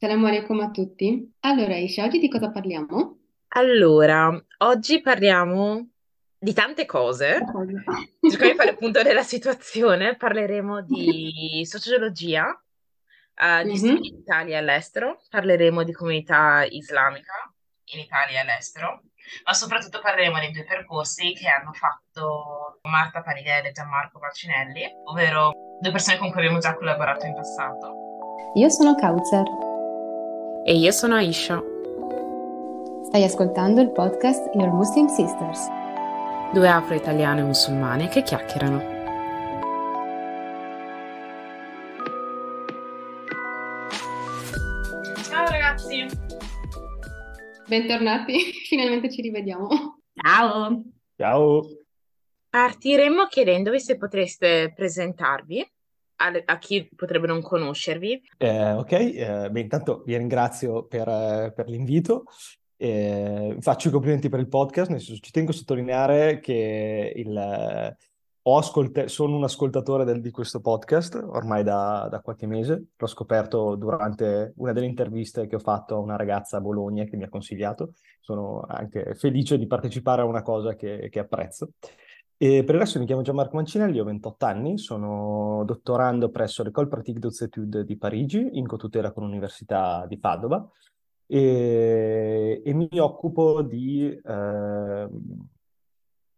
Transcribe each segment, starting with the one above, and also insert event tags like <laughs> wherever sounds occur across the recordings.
Salam alaikum a tutti. Allora, Isha, oggi di cosa parliamo? Allora, oggi parliamo di tante cose. Cerchiamo di fare il punto <laughs> della situazione. Parleremo di sociologia, eh, di studi in Mhm. Italia e all'estero. Parleremo di comunità islamica in Italia e all'estero. Ma soprattutto parleremo dei due percorsi che hanno fatto Marta Panighelli e Gianmarco Marcinelli, ovvero due persone con cui abbiamo già collaborato in passato. Io sono Kauzer. E io sono Aisha. Stai ascoltando il podcast Your Muslim Sisters. Due afro-italiane musulmane che chiacchierano. Ciao ragazzi! Bentornati, <laughs> finalmente ci rivediamo. Ciao! Ciao, Partiremmo chiedendovi se potreste presentarvi a, chi potrebbe non conoscervi. Eh, ok, eh, beh, intanto vi ringrazio per, eh, per l'invito. Eh, faccio i complimenti per il podcast, nel senso ci tengo a sottolineare che il, eh, ascolt- sono un ascoltatore del- di questo podcast ormai da, da qualche mese. L'ho scoperto durante una delle interviste che ho fatto a una ragazza a Bologna che mi ha consigliato. Sono anche felice di partecipare a una cosa che, che apprezzo. E per resto mi chiamo Gianmarco Mancinelli, ho 28 anni, sono dottorando presso l'École Pratique des Études di Parigi, in cotutela con l'Università di Padova, e, e mi occupo di eh,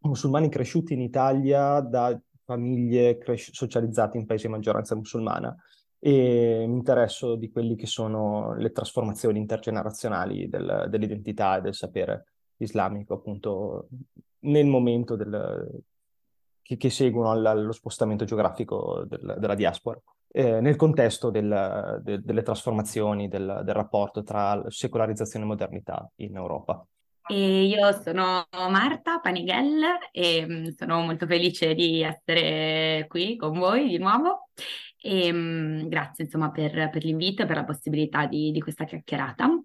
musulmani cresciuti in Italia da famiglie cres- socializzate in paesi a maggioranza musulmana. E mi interesso di quelli che sono le trasformazioni intergenerazionali del- dell'identità e del sapere islamico, appunto, nel momento del- che, che seguono al- allo spostamento geografico del- della diaspora, eh, nel contesto del- de- delle trasformazioni del, del rapporto tra secolarizzazione e modernità in Europa. E io sono Marta Panighel e mm, sono molto felice di essere qui con voi di nuovo. E, mm, grazie insomma per, per l'invito e per la possibilità di, di questa chiacchierata.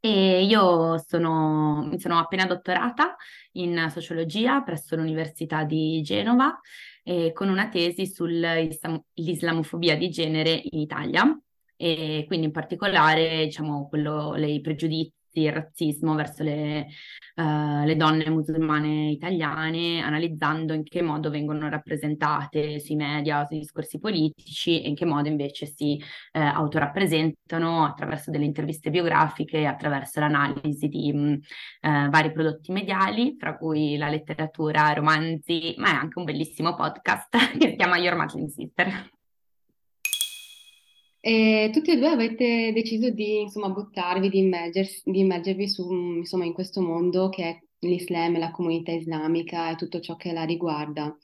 E io sono, mi sono appena dottorata in sociologia presso l'Università di Genova eh, con una tesi sull'islamofobia di genere in Italia. E quindi in particolare diciamo quello, i pregiudizi, il razzismo verso le, uh, le donne musulmane italiane, analizzando in che modo vengono rappresentate sui media, sui discorsi politici e in che modo invece si eh, autorappresentano attraverso delle interviste biografiche, attraverso l'analisi di eh, vari prodotti mediali, tra cui la letteratura, romanzi, ma è anche un bellissimo podcast <laughs> che si chiama Your Muslim Sister. E tutti e due avete deciso di, insomma, buttarvi, di, immergersi- di immergervi su, insomma, in questo mondo che è l'Islam e la comunità islamica e tutto ciò che la riguarda.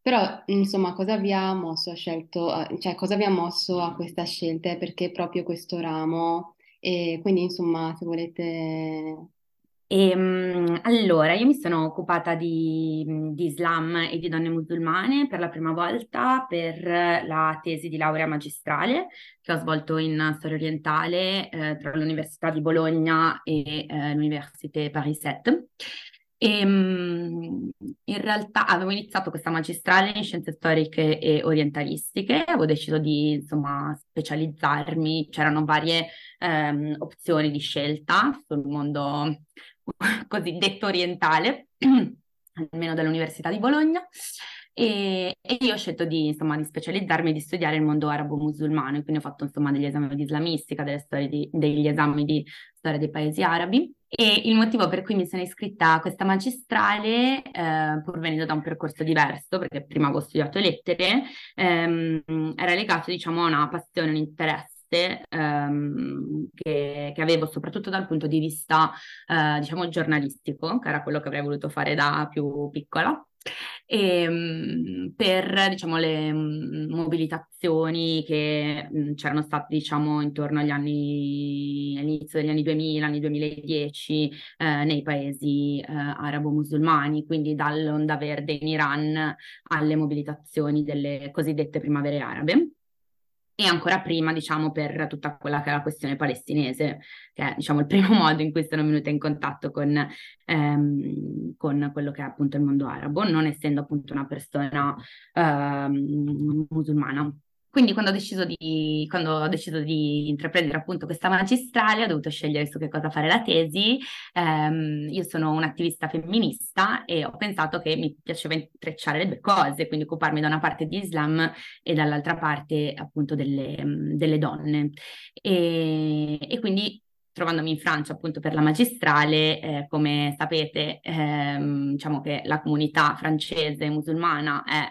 Però, insomma, cosa vi ha mosso a scelto, eh, cioè cosa vi ha mosso a questa scelta perché proprio questo ramo? E quindi, insomma, se volete... E, um, allora, io mi sono occupata di, di, Islam e di donne musulmane per la prima volta per la tesi di laurea magistrale che ho svolto in storia orientale eh, tra l'Università di Bologna e eh, l'Université Paris 7. E, um, in realtà avevo iniziato questa magistrale in scienze storiche e orientalistiche, avevo deciso di insomma specializzarmi, c'erano varie um, opzioni di scelta sul mondo <laughs> cosiddetto orientale, <clears throat> almeno dall'Università di Bologna. E, e, io ho scelto di, insomma, di specializzarmi e di studiare il mondo arabo-musulmano, quindi ho fatto insomma, degli esami di islamistica, di, degli esami di storia dei paesi arabi. E il motivo per cui mi sono iscritta a questa magistrale, eh, pur venendo da un percorso diverso, perché prima avevo studiato lettere, ehm, era legato diciamo, a una passione, un interesse ehm, che, che, avevo soprattutto dal punto di vista, eh, diciamo, giornalistico, che era quello che avrei voluto fare da più piccola. E, ehm, per diciamo, le mobilitazioni che mh, c'erano state diciamo, intorno agli anni, all'inizio degli anni 2000, anni 2010 eh, nei paesi eh, arabo-musulmani, quindi dall'onda verde in Iran alle mobilitazioni delle cosiddette primavere arabe e ancora prima, diciamo, per tutta quella che è la questione palestinese, che è, diciamo, il primo <laughs> modo in cui sono venuta in contatto con, ehm, con quello che è appunto il mondo arabo, non essendo appunto una persona ehm, musulmana. Quindi quando ho, deciso di, ho deciso di intraprendere appunto questa magistrale, ho dovuto scegliere su che cosa fare la tesi. Ehm, io sono un'attivista femminista e ho pensato che mi piaceva intrecciare le due cose, quindi occuparmi da una parte di Islam e dall'altra parte appunto delle, delle donne. E, e quindi trovandomi in Francia appunto per la magistrale, eh, come sapete, ehm, diciamo che la comunità francese musulmana è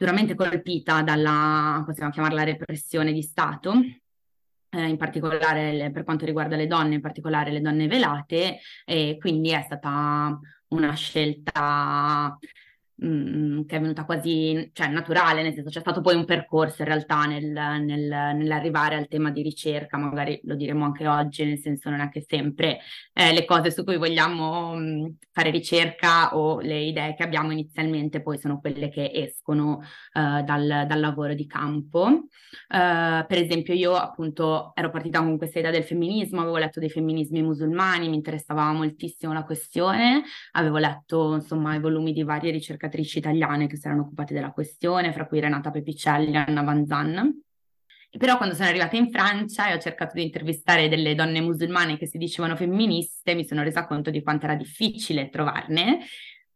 duramente colpita dalla, possiamo chiamarla repressione di Stato, eh, in particolare le, per quanto riguarda le donne, in particolare le donne velate, e quindi è stata una scelta Mm, che è venuta quasi, cioè naturale, nel senso c'è stato poi un percorso in realtà nel, nel, nell'arrivare al tema di ricerca, magari lo diremo anche oggi, nel senso non è che sempre eh, le cose su cui vogliamo mh, mm, fare ricerca o le idee che abbiamo inizialmente poi sono quelle che escono eh, dal, dal, lavoro di campo. Uh, per esempio io appunto ero partita con questa idea del femminismo, avevo letto dei femminismi musulmani, mi interessava moltissimo la questione, avevo letto insomma i volumi di varie ricercatrici ricercatrici italiane che si erano occupate della questione, fra cui Renata Pepicelli e Anna Vanzan. E però quando sono arrivata in Francia e ho cercato di intervistare delle donne musulmane che si dicevano femministe, mi sono resa conto di quanto era difficile trovarne,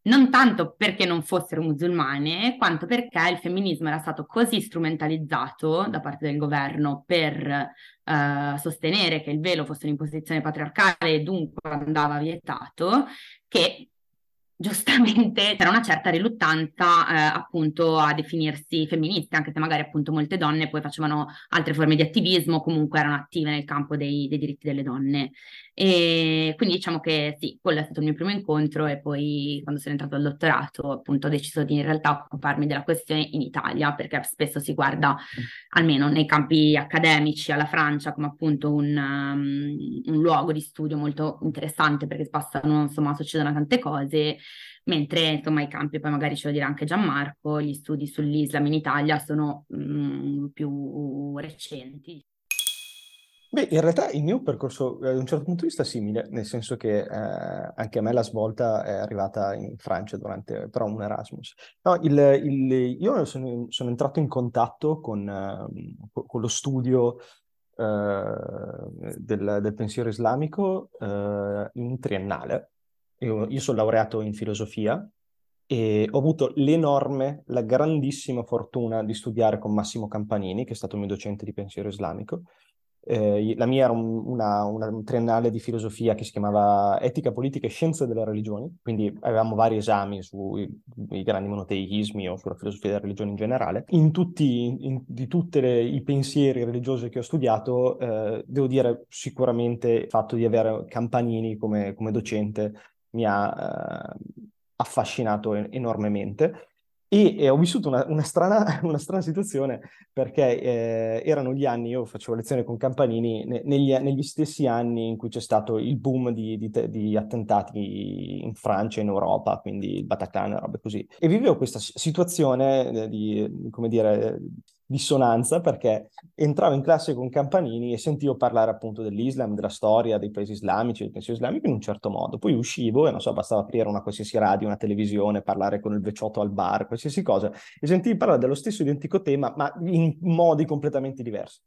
non tanto perché non fossero musulmane, quanto perché il femminismo era stato così strumentalizzato da parte del governo per uh, sostenere che il velo fosse un'imposizione patriarcale e dunque andava vietato, che giustamente <laughs> c'era una certa riluttanza eh, appunto a definirsi femministe, anche se magari appunto molte donne poi facevano altre forme di attivismo, comunque erano attive nel campo dei, dei diritti delle donne. E quindi diciamo che sì, quello è stato il mio primo incontro e poi quando sono entrato al dottorato appunto ho deciso di in realtà occuparmi della questione in Italia perché spesso si guarda almeno nei campi accademici alla Francia come appunto un, um, un luogo di studio molto interessante perché passano insomma succedono tante cose mentre insomma i campi, poi magari ce lo dirà anche Gianmarco, gli studi sull'Islam in Italia sono mh, mm, più recenti. Beh, in realtà il mio percorso eh, da un certo punto di vista è simile, nel senso che eh, anche a me la svolta è arrivata in Francia durante però un Erasmus. No, il, il, io sono, sono, entrato in contatto con, uh, con lo studio uh, del, del, pensiero islamico uh, in triennale. Io, io sono laureato in filosofia e ho avuto l'enorme, la grandissima fortuna di studiare con Massimo Campanini, che è stato il mio docente di pensiero islamico, eh, la mia era un, una, una, triennale di filosofia che si chiamava Etica, Politica e Scienze delle Religioni, quindi avevamo vari esami sui grandi monoteismi o sulla filosofia della religione in generale. In tutti in, di tutti i pensieri religiosi che ho studiato, eh, devo dire sicuramente il fatto di avere Campanini come, come docente mi ha eh, affascinato enormemente. E, e ho vissuto una, una, strana, <laughs> una, strana, situazione perché eh, erano gli anni, io facevo lezione con Campanini, ne, negli, negli, stessi anni in cui c'è stato il boom di, di, di, attentati in Francia, in Europa, quindi il Bataclan e robe così. E vivevo questa situazione eh, di, come dire, dissonanza perché entravo in classe con Campanini e sentivo parlare appunto dell'Islam, della storia dei paesi islamici, del pensiero islamico in un certo modo. Poi uscivo e non so, bastava aprire una qualsiasi radio, una televisione, parlare con il vecchiotto al bar, qualsiasi cosa, e sentivi parlare dello stesso identico tema, ma in modi completamente diversi.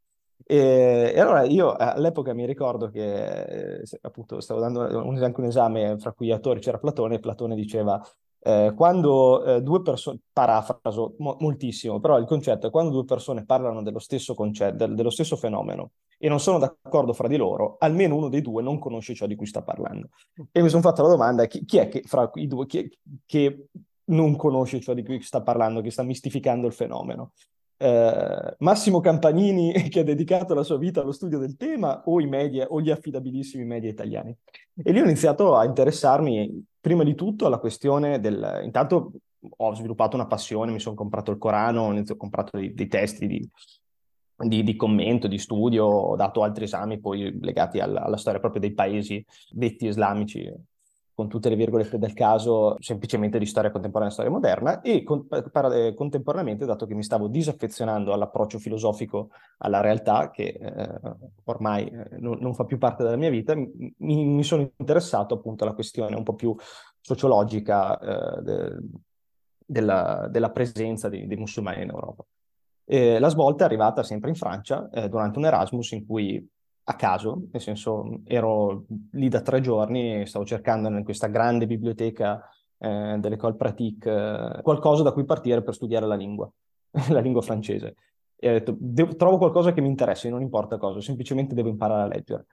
E, e allora io all'epoca mi ricordo che eh, appunto stavo dando un, anche un esame fra cui autori c'era Platone e Platone diceva eh, quando eh, due persone, parafraso mo- moltissimo, però il concetto è quando due persone parlano dello stesso concetto, del, dello stesso fenomeno e non sono d'accordo fra di loro, almeno uno dei due non conosce ciò di cui sta parlando. E mi sono fatto la domanda, chi, chi è che fra i due, chi, che non conosce ciò di cui sta parlando, che sta mistificando il fenomeno? Eh, Massimo Campanini <laughs> che ha dedicato la sua vita allo studio del tema o i media o gli affidabilissimi media italiani. E lì ho iniziato a interessarmi prima di tutto alla questione del... Intanto ho sviluppato una passione, mi sono comprato il Corano, ho comprato dei, dei testi di, di, di, commento, di studio, ho dato altri esami poi legati alla, alla storia proprio dei paesi detti islamici con tutte le virgolette del caso, semplicemente di storia contemporanea e storia moderna, e con, para, eh, contemporaneamente, dato che mi stavo disaffezionando all'approccio filosofico alla realtà, che eh, ormai eh, non, non, fa più parte della mia vita, mi, mi, sono interessato appunto alla questione un po' più sociologica eh, de, della, della, presenza dei, dei musulmani in Europa. Eh, la svolta è arrivata sempre in Francia eh, durante un Erasmus in cui a caso, nel senso ero lì da tre giorni e stavo cercando in questa grande biblioteca eh, dell'École Pratique eh, qualcosa da cui partire per studiare la lingua, <laughs> la lingua francese. E ho detto, devo, trovo qualcosa che mi interessi, non importa cosa, semplicemente devo imparare a leggere.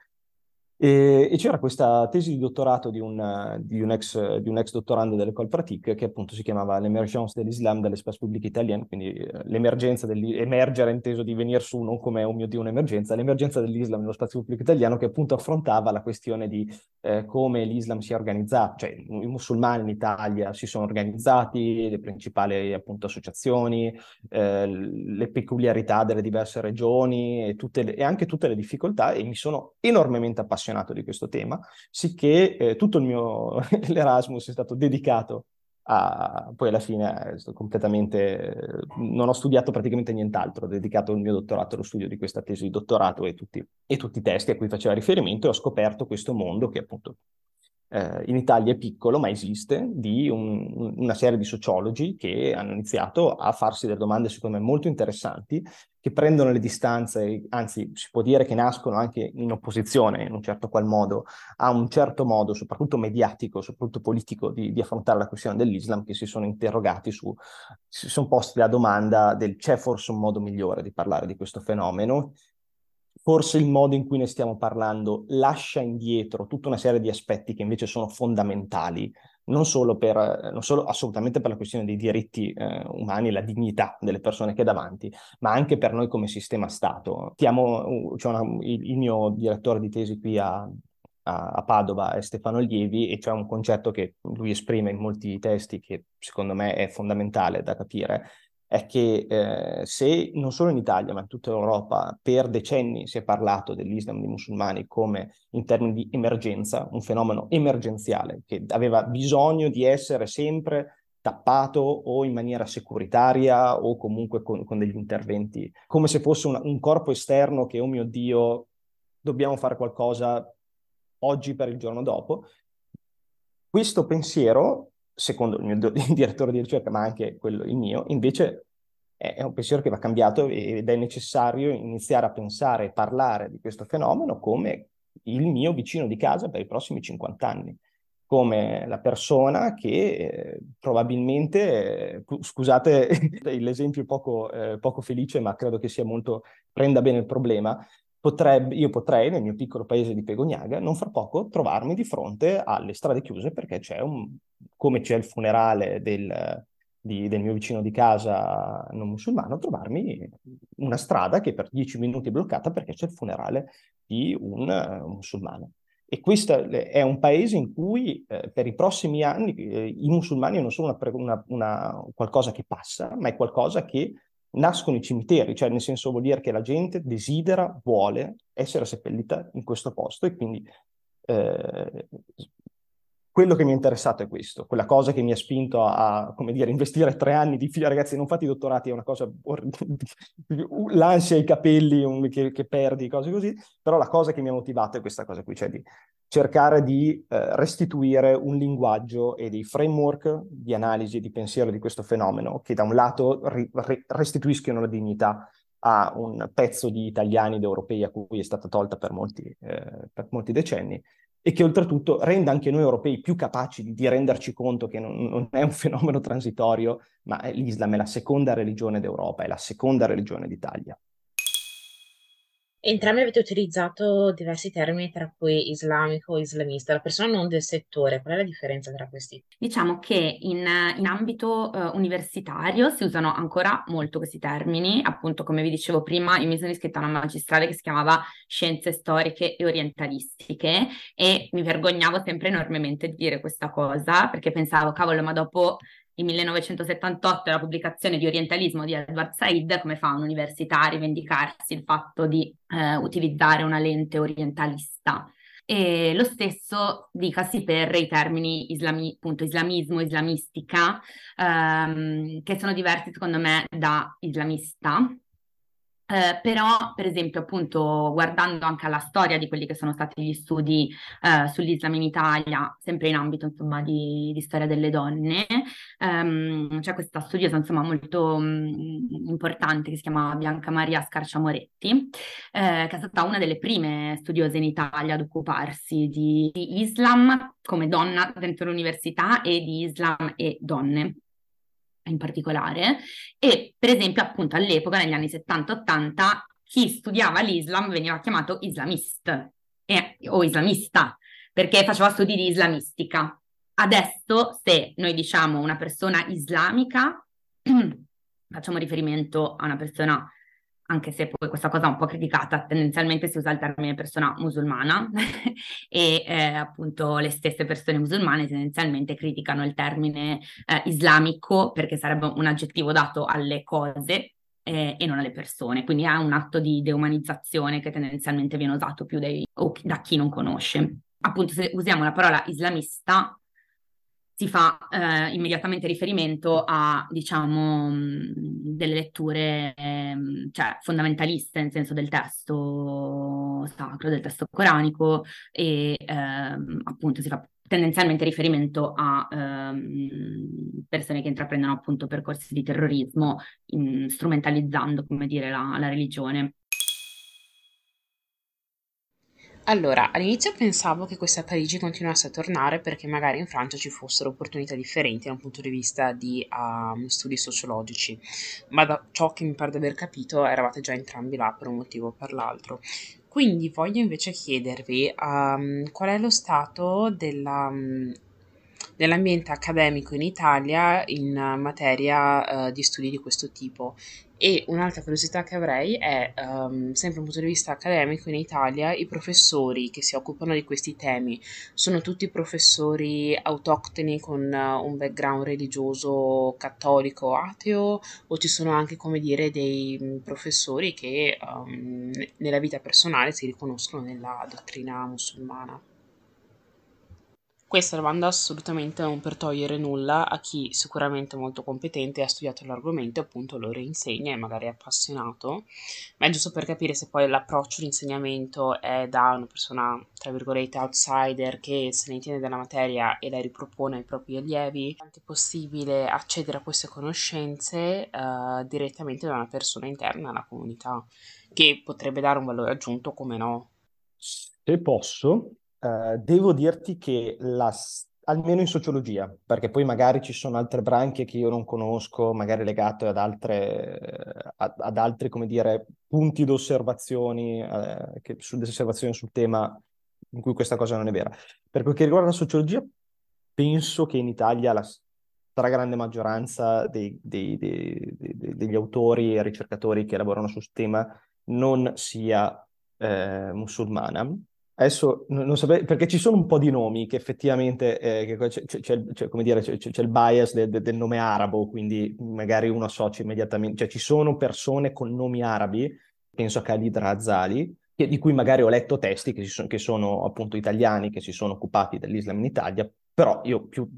E, e, c'era questa tesi di dottorato di un, di un, ex, di un ex, dottorando dell'École Pratique che appunto si chiamava L'Emergence de l'Islam de l'espace public italien, quindi eh, l'emergenza dell'emergere inteso di venire su non come, oh mio Dio, un'emergenza, l'emergenza dell'Islam nello spazio pubblico italiano che appunto affrontava la questione di eh, come l'Islam si è organizzato, cioè i musulmani in Italia si sono organizzati, le principali appunto associazioni, eh, le peculiarità delle diverse regioni e, le, e anche tutte le difficoltà e mi sono enormemente appassionato appassionato di questo tema, sicché eh, tutto il mio <laughs> l'Erasmus è stato dedicato a, poi alla fine eh, completamente, non ho studiato praticamente nient'altro, ho dedicato il mio dottorato allo studio di questa tesi di dottorato e tutti, e tutti i testi a cui faceva riferimento e ho scoperto questo mondo che appunto eh, in Italia è piccolo, ma esiste, di un, una serie di sociologi che hanno iniziato a farsi delle domande, secondo me, molto interessanti, che prendono le distanze, anzi si può dire che nascono anche in opposizione, in un certo qual modo, a un certo modo, soprattutto mediatico, soprattutto politico, di, di affrontare la questione dell'Islam, che si sono interrogati su, si sono posti la domanda del c'è forse un modo migliore di parlare di questo fenomeno, forse il modo in cui ne stiamo parlando lascia indietro tutta una serie di aspetti che invece sono fondamentali, non solo, per, non solo assolutamente per la questione dei diritti eh, umani e la dignità delle persone che è davanti, ma anche per noi come sistema Stato. Stiamo, c'è una, il, il, mio direttore di tesi qui a, a Padova è Stefano Lievi e c'è un concetto che lui esprime in molti testi che secondo me è fondamentale da capire, è che eh, se non solo in Italia, ma in tutta Europa, per decenni si è parlato dell'Islam dei musulmani come in termini di emergenza, un fenomeno emergenziale che aveva bisogno di essere sempre tappato o in maniera securitaria o comunque con, con degli interventi, come se fosse una, un corpo esterno che, oh mio Dio, dobbiamo fare qualcosa oggi per il giorno dopo. Questo pensiero secondo il mio <laughs> direttore di ricerca, ma anche quello il mio, invece è, un pensiero che va cambiato ed è necessario iniziare a pensare e parlare di questo fenomeno come il mio vicino di casa per i prossimi 50 anni, come la persona che eh, probabilmente, eh, scusate <laughs> l'esempio poco, eh, poco felice, ma credo che sia molto, prenda bene il problema, potrebbe, io potrei nel mio piccolo paese di Pegognaga non fra poco trovarmi di fronte alle strade chiuse perché c'è un, come c'è il funerale del, di, del mio vicino di casa non musulmano, trovarmi una strada che per dieci minuti è bloccata perché c'è il funerale di un uh, musulmano. E questo è un paese in cui eh, per i prossimi anni eh, i musulmani non sono una, una, una, qualcosa che passa, ma è qualcosa che nascono i cimiteri, cioè nel senso vuol dire che la gente desidera, vuole essere seppellita in questo posto e quindi eh, quello che mi è interessato è questo, quella cosa che mi ha spinto a, come dire, investire tre anni di fila, ragazzi, non fate i dottorati, è una cosa, <laughs> l'ansia ai capelli che, che, perdi, cose così, però la cosa che mi ha motivato è questa cosa qui, cioè di cercare di eh, restituire un linguaggio e dei framework di analisi e di pensiero di questo fenomeno che da un lato ri, restituiscono la dignità a un pezzo di italiani ed europei a cui è stata tolta per molti, eh, per molti decenni e che oltretutto renda anche noi europei più capaci di, di renderci conto che non, non, è un fenomeno transitorio, ma l'Islam è la seconda religione d'Europa, è la seconda religione d'Italia. Entrambi avete utilizzato diversi termini, tra cui islamico, islamista, la persona non del settore. Qual è la differenza tra questi? Diciamo che in, in ambito uh, universitario si usano ancora molto questi termini. Appunto, come vi dicevo prima, io mi sono iscritta a una magistrale che si chiamava Scienze Storiche e Orientalistiche e mi vergognavo sempre enormemente di dire questa cosa perché pensavo, cavolo, ma dopo il 1978 la pubblicazione di Orientalismo di Edward Said, come fa un università a rivendicarsi il fatto di eh, utilizzare una lente orientalista. E lo stesso dicasi per i termini islami, appunto, islamismo, islamistica, ehm, che sono diversi secondo me da islamista, Eh, però, per esempio, appunto, guardando anche alla storia di quelli che sono stati gli studi eh, sull'Islam in Italia, sempre in ambito, insomma, di, di storia delle donne, ehm, c'è questa studiosa, insomma, molto mh, mm, importante che si chiama Bianca Maria Scarciamoretti, eh, che è stata una delle prime studiose in Italia ad occuparsi di, di Islam come donna dentro l'università e di Islam e donne in particolare, e per esempio appunto all'epoca, negli anni 70-80, chi studiava l'Islam veniva chiamato islamist eh, o islamista, perché faceva studi di islamistica. Adesso, se noi diciamo una persona islamica, <clears throat> facciamo riferimento a una persona anche se poi questa cosa è un po' criticata, tendenzialmente si usa il termine persona musulmana <laughs> e eh, appunto le stesse persone musulmane tendenzialmente criticano il termine eh, islamico perché sarebbe un aggettivo dato alle cose eh, e non alle persone, quindi è un atto di deumanizzazione che tendenzialmente viene usato più dai, da chi non conosce. Appunto se usiamo la parola islamista si fa eh, immediatamente riferimento a, diciamo, delle letture eh, cioè, fondamentaliste nel senso del testo sacro, del testo coranico e ehm, appunto si fa tendenzialmente riferimento a ehm, persone che intraprendono appunto percorsi di terrorismo in, strumentalizzando, come dire, la, la religione. Allora, all'inizio pensavo che questa Parigi continuasse a tornare perché magari in Francia ci fossero opportunità differenti da un punto di vista di um, studi sociologici, ma da ciò che mi pare di aver capito eravate già entrambi là per un motivo o per l'altro. Quindi voglio invece chiedervi um, qual è lo stato della, um, dell'ambiente accademico in Italia in materia uh, di studi di questo tipo e un'altra curiosità che avrei è, um, sempre da un punto di vista accademico, in Italia i professori che si occupano di questi temi sono tutti professori autoctoni con uh, un background religioso cattolico ateo o ci sono anche, come dire, dei mm, professori che um, nella vita personale si riconoscono nella dottrina musulmana? Questa domanda assolutamente non per togliere nulla a chi sicuramente è molto competente ha studiato l'argomento e appunto lo reinsegna e magari è appassionato, ma è giusto per capire se poi l'approccio all'insegnamento è da una persona, tra virgolette, outsider che se ne intende della materia e la ripropone ai propri allievi, quanto è possibile accedere a queste conoscenze uh, direttamente da una persona interna alla comunità, che potrebbe dare un valore aggiunto, come no. Se posso, eh, devo dirti che la, almeno in sociologia, perché poi magari ci sono altre branche che io non conosco, magari legate ad altre, ad, ad altri, come dire, punti d'osservazioni, eh, che, osservazioni sul tema in cui questa cosa non è vera. Per quel che riguarda la sociologia, penso che in Italia la stragrande maggioranza dei, dei, dei, degli autori e ricercatori che lavorano sul tema non sia eh, musulmana, Adesso non saprei, perché ci sono un po' di nomi che effettivamente eh, che c'è, c'è, c'è, come dire, c'è, c'è il bias de, de, del nome arabo, quindi magari uno associa immediatamente, cioè ci sono persone con nomi arabi, penso a Khalid Razali, che, di cui magari ho letto testi che, sono, che sono appunto italiani, che si sono occupati dell'Islam in Italia, però io più,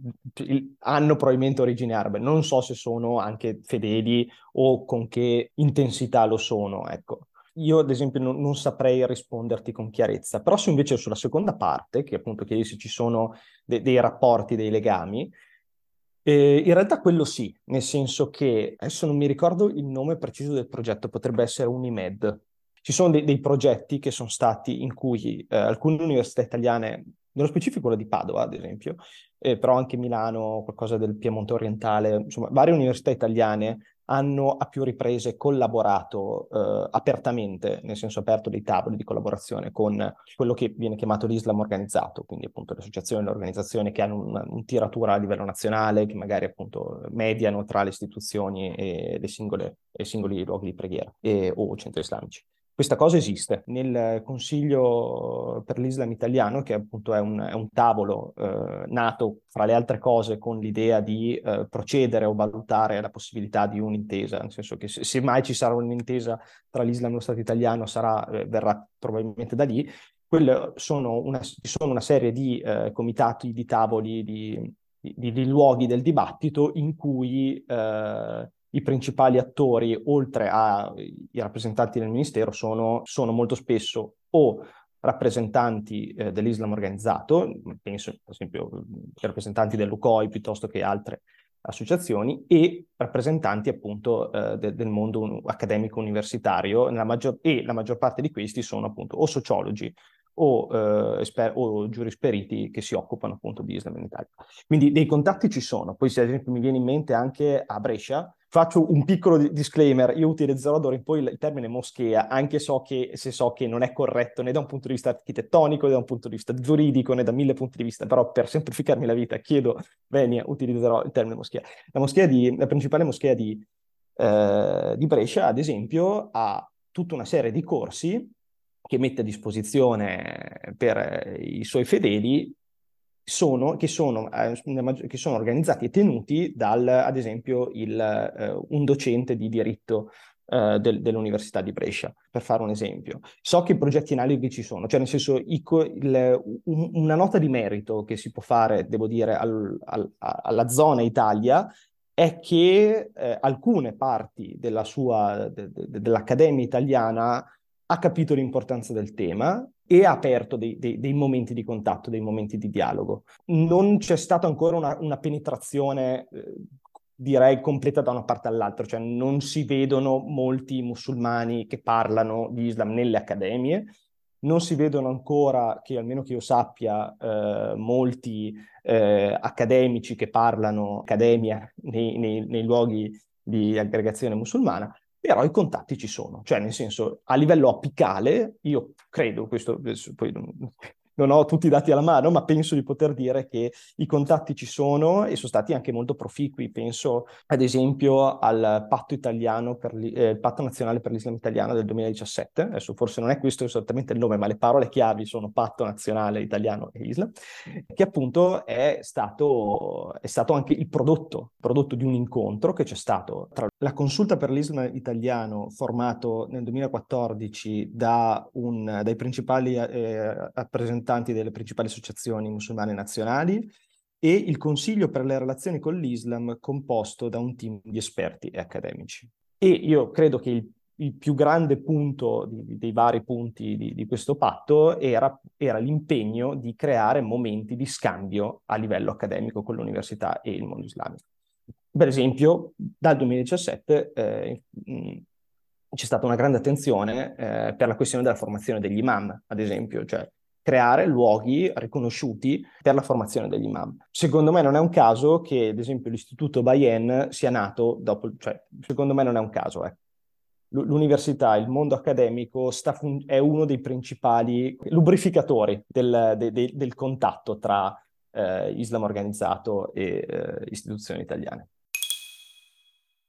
hanno probabilmente origine arabe, non so se sono anche fedeli o con che intensità lo sono, ecco io ad esempio non, non, saprei risponderti con chiarezza, però se invece sulla seconda parte, che appunto chiedi se ci sono de- dei rapporti, dei legami, eh, in realtà quello sì, nel senso che adesso non mi ricordo il nome preciso del progetto, potrebbe essere Unimed. Ci sono dei, dei progetti che sono stati in cui eh, alcune università italiane, nello specifico quella di Padova ad esempio, eh, però anche Milano, qualcosa del Piemonte orientale, insomma varie università italiane hanno a più riprese collaborato eh, apertamente, nel senso aperto dei tavoli di collaborazione con quello che viene chiamato l'Islam organizzato, quindi appunto le associazioni le organizzazioni che hanno una, un tiratura a livello nazionale, che magari appunto mediano tra le istituzioni e le singole, i singoli luoghi di preghiera e, o centri islamici. Questa cosa esiste nel Consiglio per l'Islam italiano, che appunto è un, è un tavolo eh, nato, fra le altre cose, con l'idea di eh, procedere o valutare la possibilità di un'intesa, nel senso che se, se mai ci sarà un'intesa tra l'Islam e lo Stato italiano sarà, eh, verrà probabilmente da lì. Quelle sono una, sono una serie di eh, comitati, di tavoli, di, di, di, luoghi del dibattito in cui eh, i principali attori, oltre ai rappresentanti del ministero, sono, sono molto spesso o rappresentanti eh, dell'Islam organizzato, penso per esempio ai rappresentanti dell'UCOI piuttosto che altre associazioni, e rappresentanti appunto eh, de- del mondo accademico universitario, maggior- e la maggior parte di questi sono appunto o sociologi o, eh, esper- o giurisperiti che si occupano appunto di Islam in Italia. Quindi dei contatti ci sono. Poi se ad esempio mi viene in mente anche a Brescia, faccio un piccolo disclaimer, io utilizzerò d'ora in poi il termine moschea, anche so che, se so che non è corretto né da un punto di vista architettonico, né da un punto di vista giuridico, né da mille punti di vista, però per semplificarmi la vita chiedo, venia, utilizzerò il termine moschea. La, moschea di, la principale moschea di, eh, di Brescia, ad esempio, ha tutta una serie di corsi che mette a disposizione per eh, i suoi fedeli sono, che, sono, eh, che sono organizzati e tenuti dal, ad esempio, il, eh, un docente di diritto eh, del, dell'Università di Brescia, per fare un esempio. So che progetti analoghi ci sono, cioè nel senso il, il, un, una nota di merito che si può fare, devo dire, al, al, alla zona Italia è che eh, alcune parti della sua, de, de, dell'Accademia italiana ha capito l'importanza del tema e ha aperto dei, dei, dei, momenti di contatto, dei momenti di dialogo. Non c'è stata ancora una, una penetrazione, eh, direi, completa da una parte all'altra, cioè non si vedono molti musulmani che parlano di Islam nelle accademie, non si vedono ancora, che almeno che io sappia, eh, molti eh, accademici che parlano accademia nei, nei, nei luoghi di aggregazione musulmana, però i contatti ci sono, cioè nel senso a livello apicale, io credo, questo poi non ho tutti i dati alla mano, ma penso di poter dire che i contatti ci sono e sono stati anche molto proficui. Penso ad esempio al patto italiano per eh, patto nazionale per l'Islam italiano del 2017. Adesso forse non è questo esattamente il nome, ma le parole chiavi sono patto nazionale italiano e Islam, che appunto è stato, è stato anche il prodotto, prodotto di un incontro che c'è stato tra la consulta per l'Islam italiano formato nel 2014 da un, dai principali eh, rappresentanti rappresentanti delle principali associazioni musulmane nazionali e il Consiglio per le relazioni con l'Islam composto da un team di esperti e accademici. E io credo che il, il più grande punto di, dei vari punti di, di questo patto era, era, l'impegno di creare momenti di scambio a livello accademico con l'università e il mondo islamico. Per esempio, dal 2017 eh, c'è stata una grande attenzione eh, per la questione della formazione degli imam, ad esempio, cioè creare luoghi riconosciuti per la formazione degli imam. Secondo me non è un caso che, ad esempio, l'istituto Bayen sia nato dopo, cioè, secondo me non è un caso, eh. L'università, il mondo accademico fun- è uno dei principali lubrificatori del, de- de- del contatto tra eh, Islam organizzato e eh, istituzioni italiane.